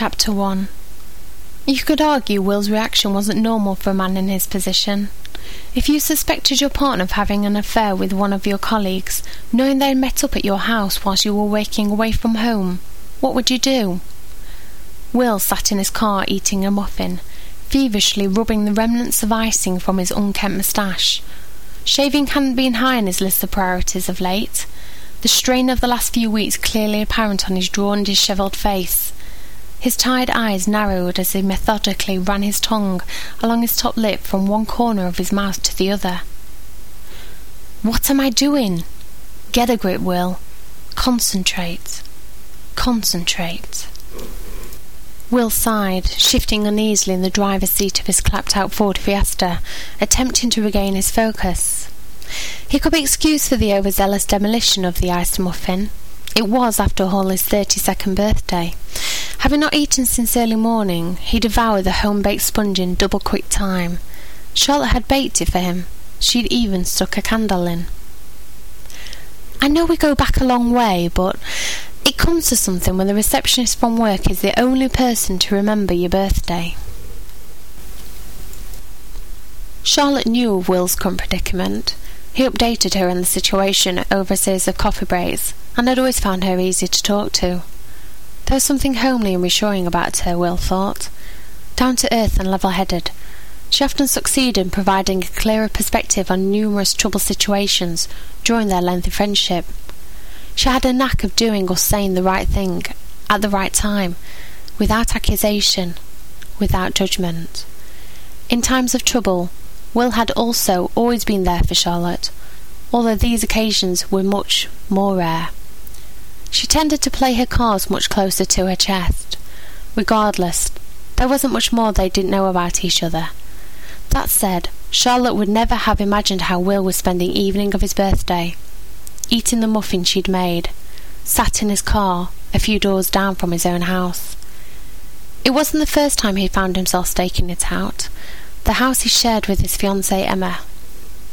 Chapter 1 You could argue Will's reaction wasn't normal for a man in his position. If you suspected your partner of having an affair with one of your colleagues, knowing they'd met up at your house whilst you were working away from home, what would you do? Will sat in his car eating a muffin, feverishly rubbing the remnants of icing from his unkempt moustache. Shaving hadn't been high on his list of priorities of late, the strain of the last few weeks clearly apparent on his drawn, dishevelled face. His tired eyes narrowed as he methodically ran his tongue along his top lip from one corner of his mouth to the other. What am I doing? Get a grip, Will. Concentrate. Concentrate. Will sighed, shifting uneasily in the driver's seat of his clapped out Ford Fiesta, attempting to regain his focus. He could be excused for the overzealous demolition of the ice muffin. It was, after all, his thirty second birthday. Having not eaten since early morning, he devoured the home baked sponge in double quick time. Charlotte had baked it for him. She'd even stuck a candle in. I know we go back a long way, but it comes to something when the receptionist from work is the only person to remember your birthday. Charlotte knew of Will's current predicament. He updated her on the situation over a series of coffee breaks, and had always found her easy to talk to. There was something homely and reassuring about her, Will thought. Down to earth and level headed, she often succeeded in providing a clearer perspective on numerous troubled situations during their lengthy friendship. She had a knack of doing or saying the right thing at the right time, without accusation, without judgment. In times of trouble, Will had also always been there for Charlotte, although these occasions were much more rare. She tended to play her cards much closer to her chest. Regardless, there wasn't much more they didn't know about each other. That said, Charlotte would never have imagined how Will was spending evening of his birthday, eating the muffin she'd made, sat in his car a few doors down from his own house. It wasn't the first time he found himself staking it out, the house he shared with his fiancée Emma